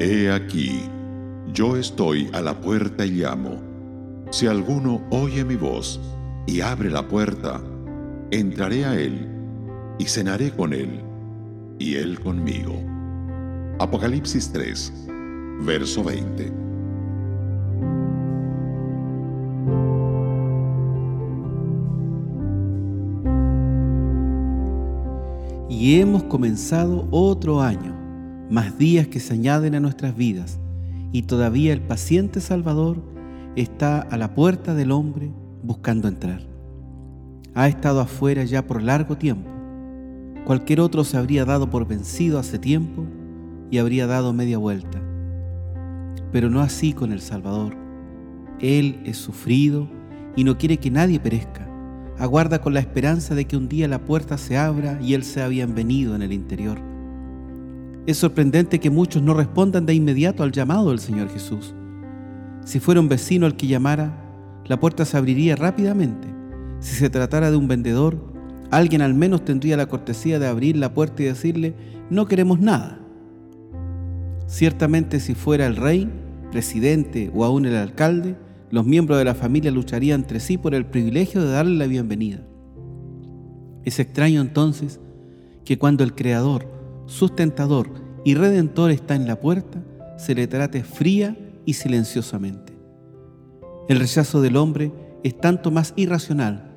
He aquí, yo estoy a la puerta y llamo. Si alguno oye mi voz y abre la puerta, entraré a él y cenaré con él y él conmigo. Apocalipsis 3, verso 20. Y hemos comenzado otro año, más días que se añaden a nuestras vidas, y todavía el paciente Salvador está a la puerta del hombre buscando entrar. Ha estado afuera ya por largo tiempo. Cualquier otro se habría dado por vencido hace tiempo y habría dado media vuelta. Pero no así con el Salvador. Él es sufrido y no quiere que nadie perezca. Aguarda con la esperanza de que un día la puerta se abra y Él sea bienvenido en el interior. Es sorprendente que muchos no respondan de inmediato al llamado del Señor Jesús. Si fuera un vecino el que llamara, la puerta se abriría rápidamente. Si se tratara de un vendedor, alguien al menos tendría la cortesía de abrir la puerta y decirle, no queremos nada. Ciertamente si fuera el rey, presidente o aún el alcalde, los miembros de la familia lucharían entre sí por el privilegio de darle la bienvenida. Es extraño entonces que cuando el Creador, sustentador y redentor está en la puerta, se le trate fría y silenciosamente. El rechazo del hombre es tanto más irracional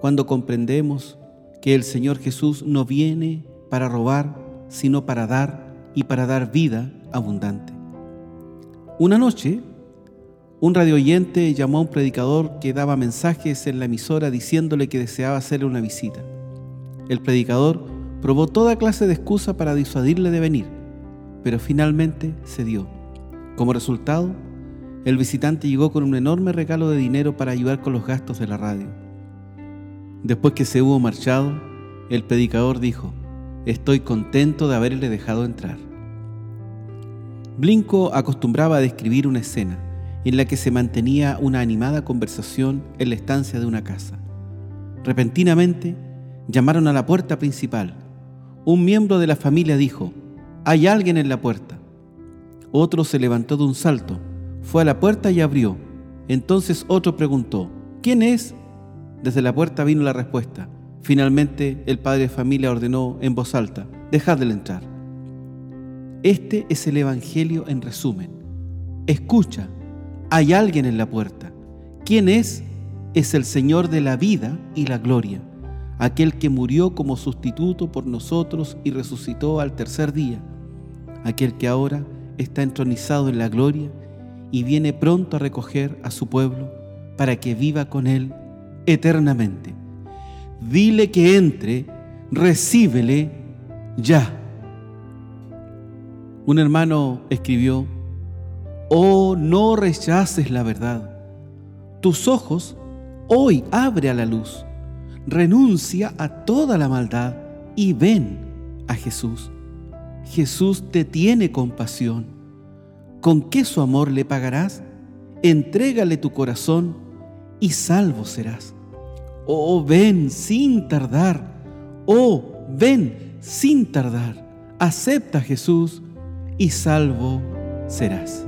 cuando comprendemos que el Señor Jesús no viene para robar, sino para dar y para dar vida abundante. Una noche, un radio oyente llamó a un predicador que daba mensajes en la emisora diciéndole que deseaba hacerle una visita. El predicador probó toda clase de excusa para disuadirle de venir, pero finalmente cedió. Como resultado, el visitante llegó con un enorme regalo de dinero para ayudar con los gastos de la radio. Después que se hubo marchado, el predicador dijo, estoy contento de haberle dejado entrar. Blinco acostumbraba a describir una escena en la que se mantenía una animada conversación en la estancia de una casa. Repentinamente, llamaron a la puerta principal. Un miembro de la familia dijo, hay alguien en la puerta. Otro se levantó de un salto, fue a la puerta y abrió. Entonces otro preguntó, ¿quién es? Desde la puerta vino la respuesta. Finalmente el padre de familia ordenó en voz alta, dejadle entrar. Este es el Evangelio en resumen. Escucha, hay alguien en la puerta. ¿Quién es? Es el Señor de la vida y la gloria, aquel que murió como sustituto por nosotros y resucitó al tercer día, aquel que ahora está entronizado en la gloria y viene pronto a recoger a su pueblo para que viva con él eternamente. Dile que entre, recíbele ya. Un hermano escribió, Oh, no rechaces la verdad. Tus ojos hoy abre a la luz. Renuncia a toda la maldad y ven a Jesús. Jesús te tiene compasión. ¿Con qué su amor le pagarás? Entrégale tu corazón y salvo serás. Oh, ven sin tardar. Oh, ven sin tardar. Acepta a Jesús y salvo serás.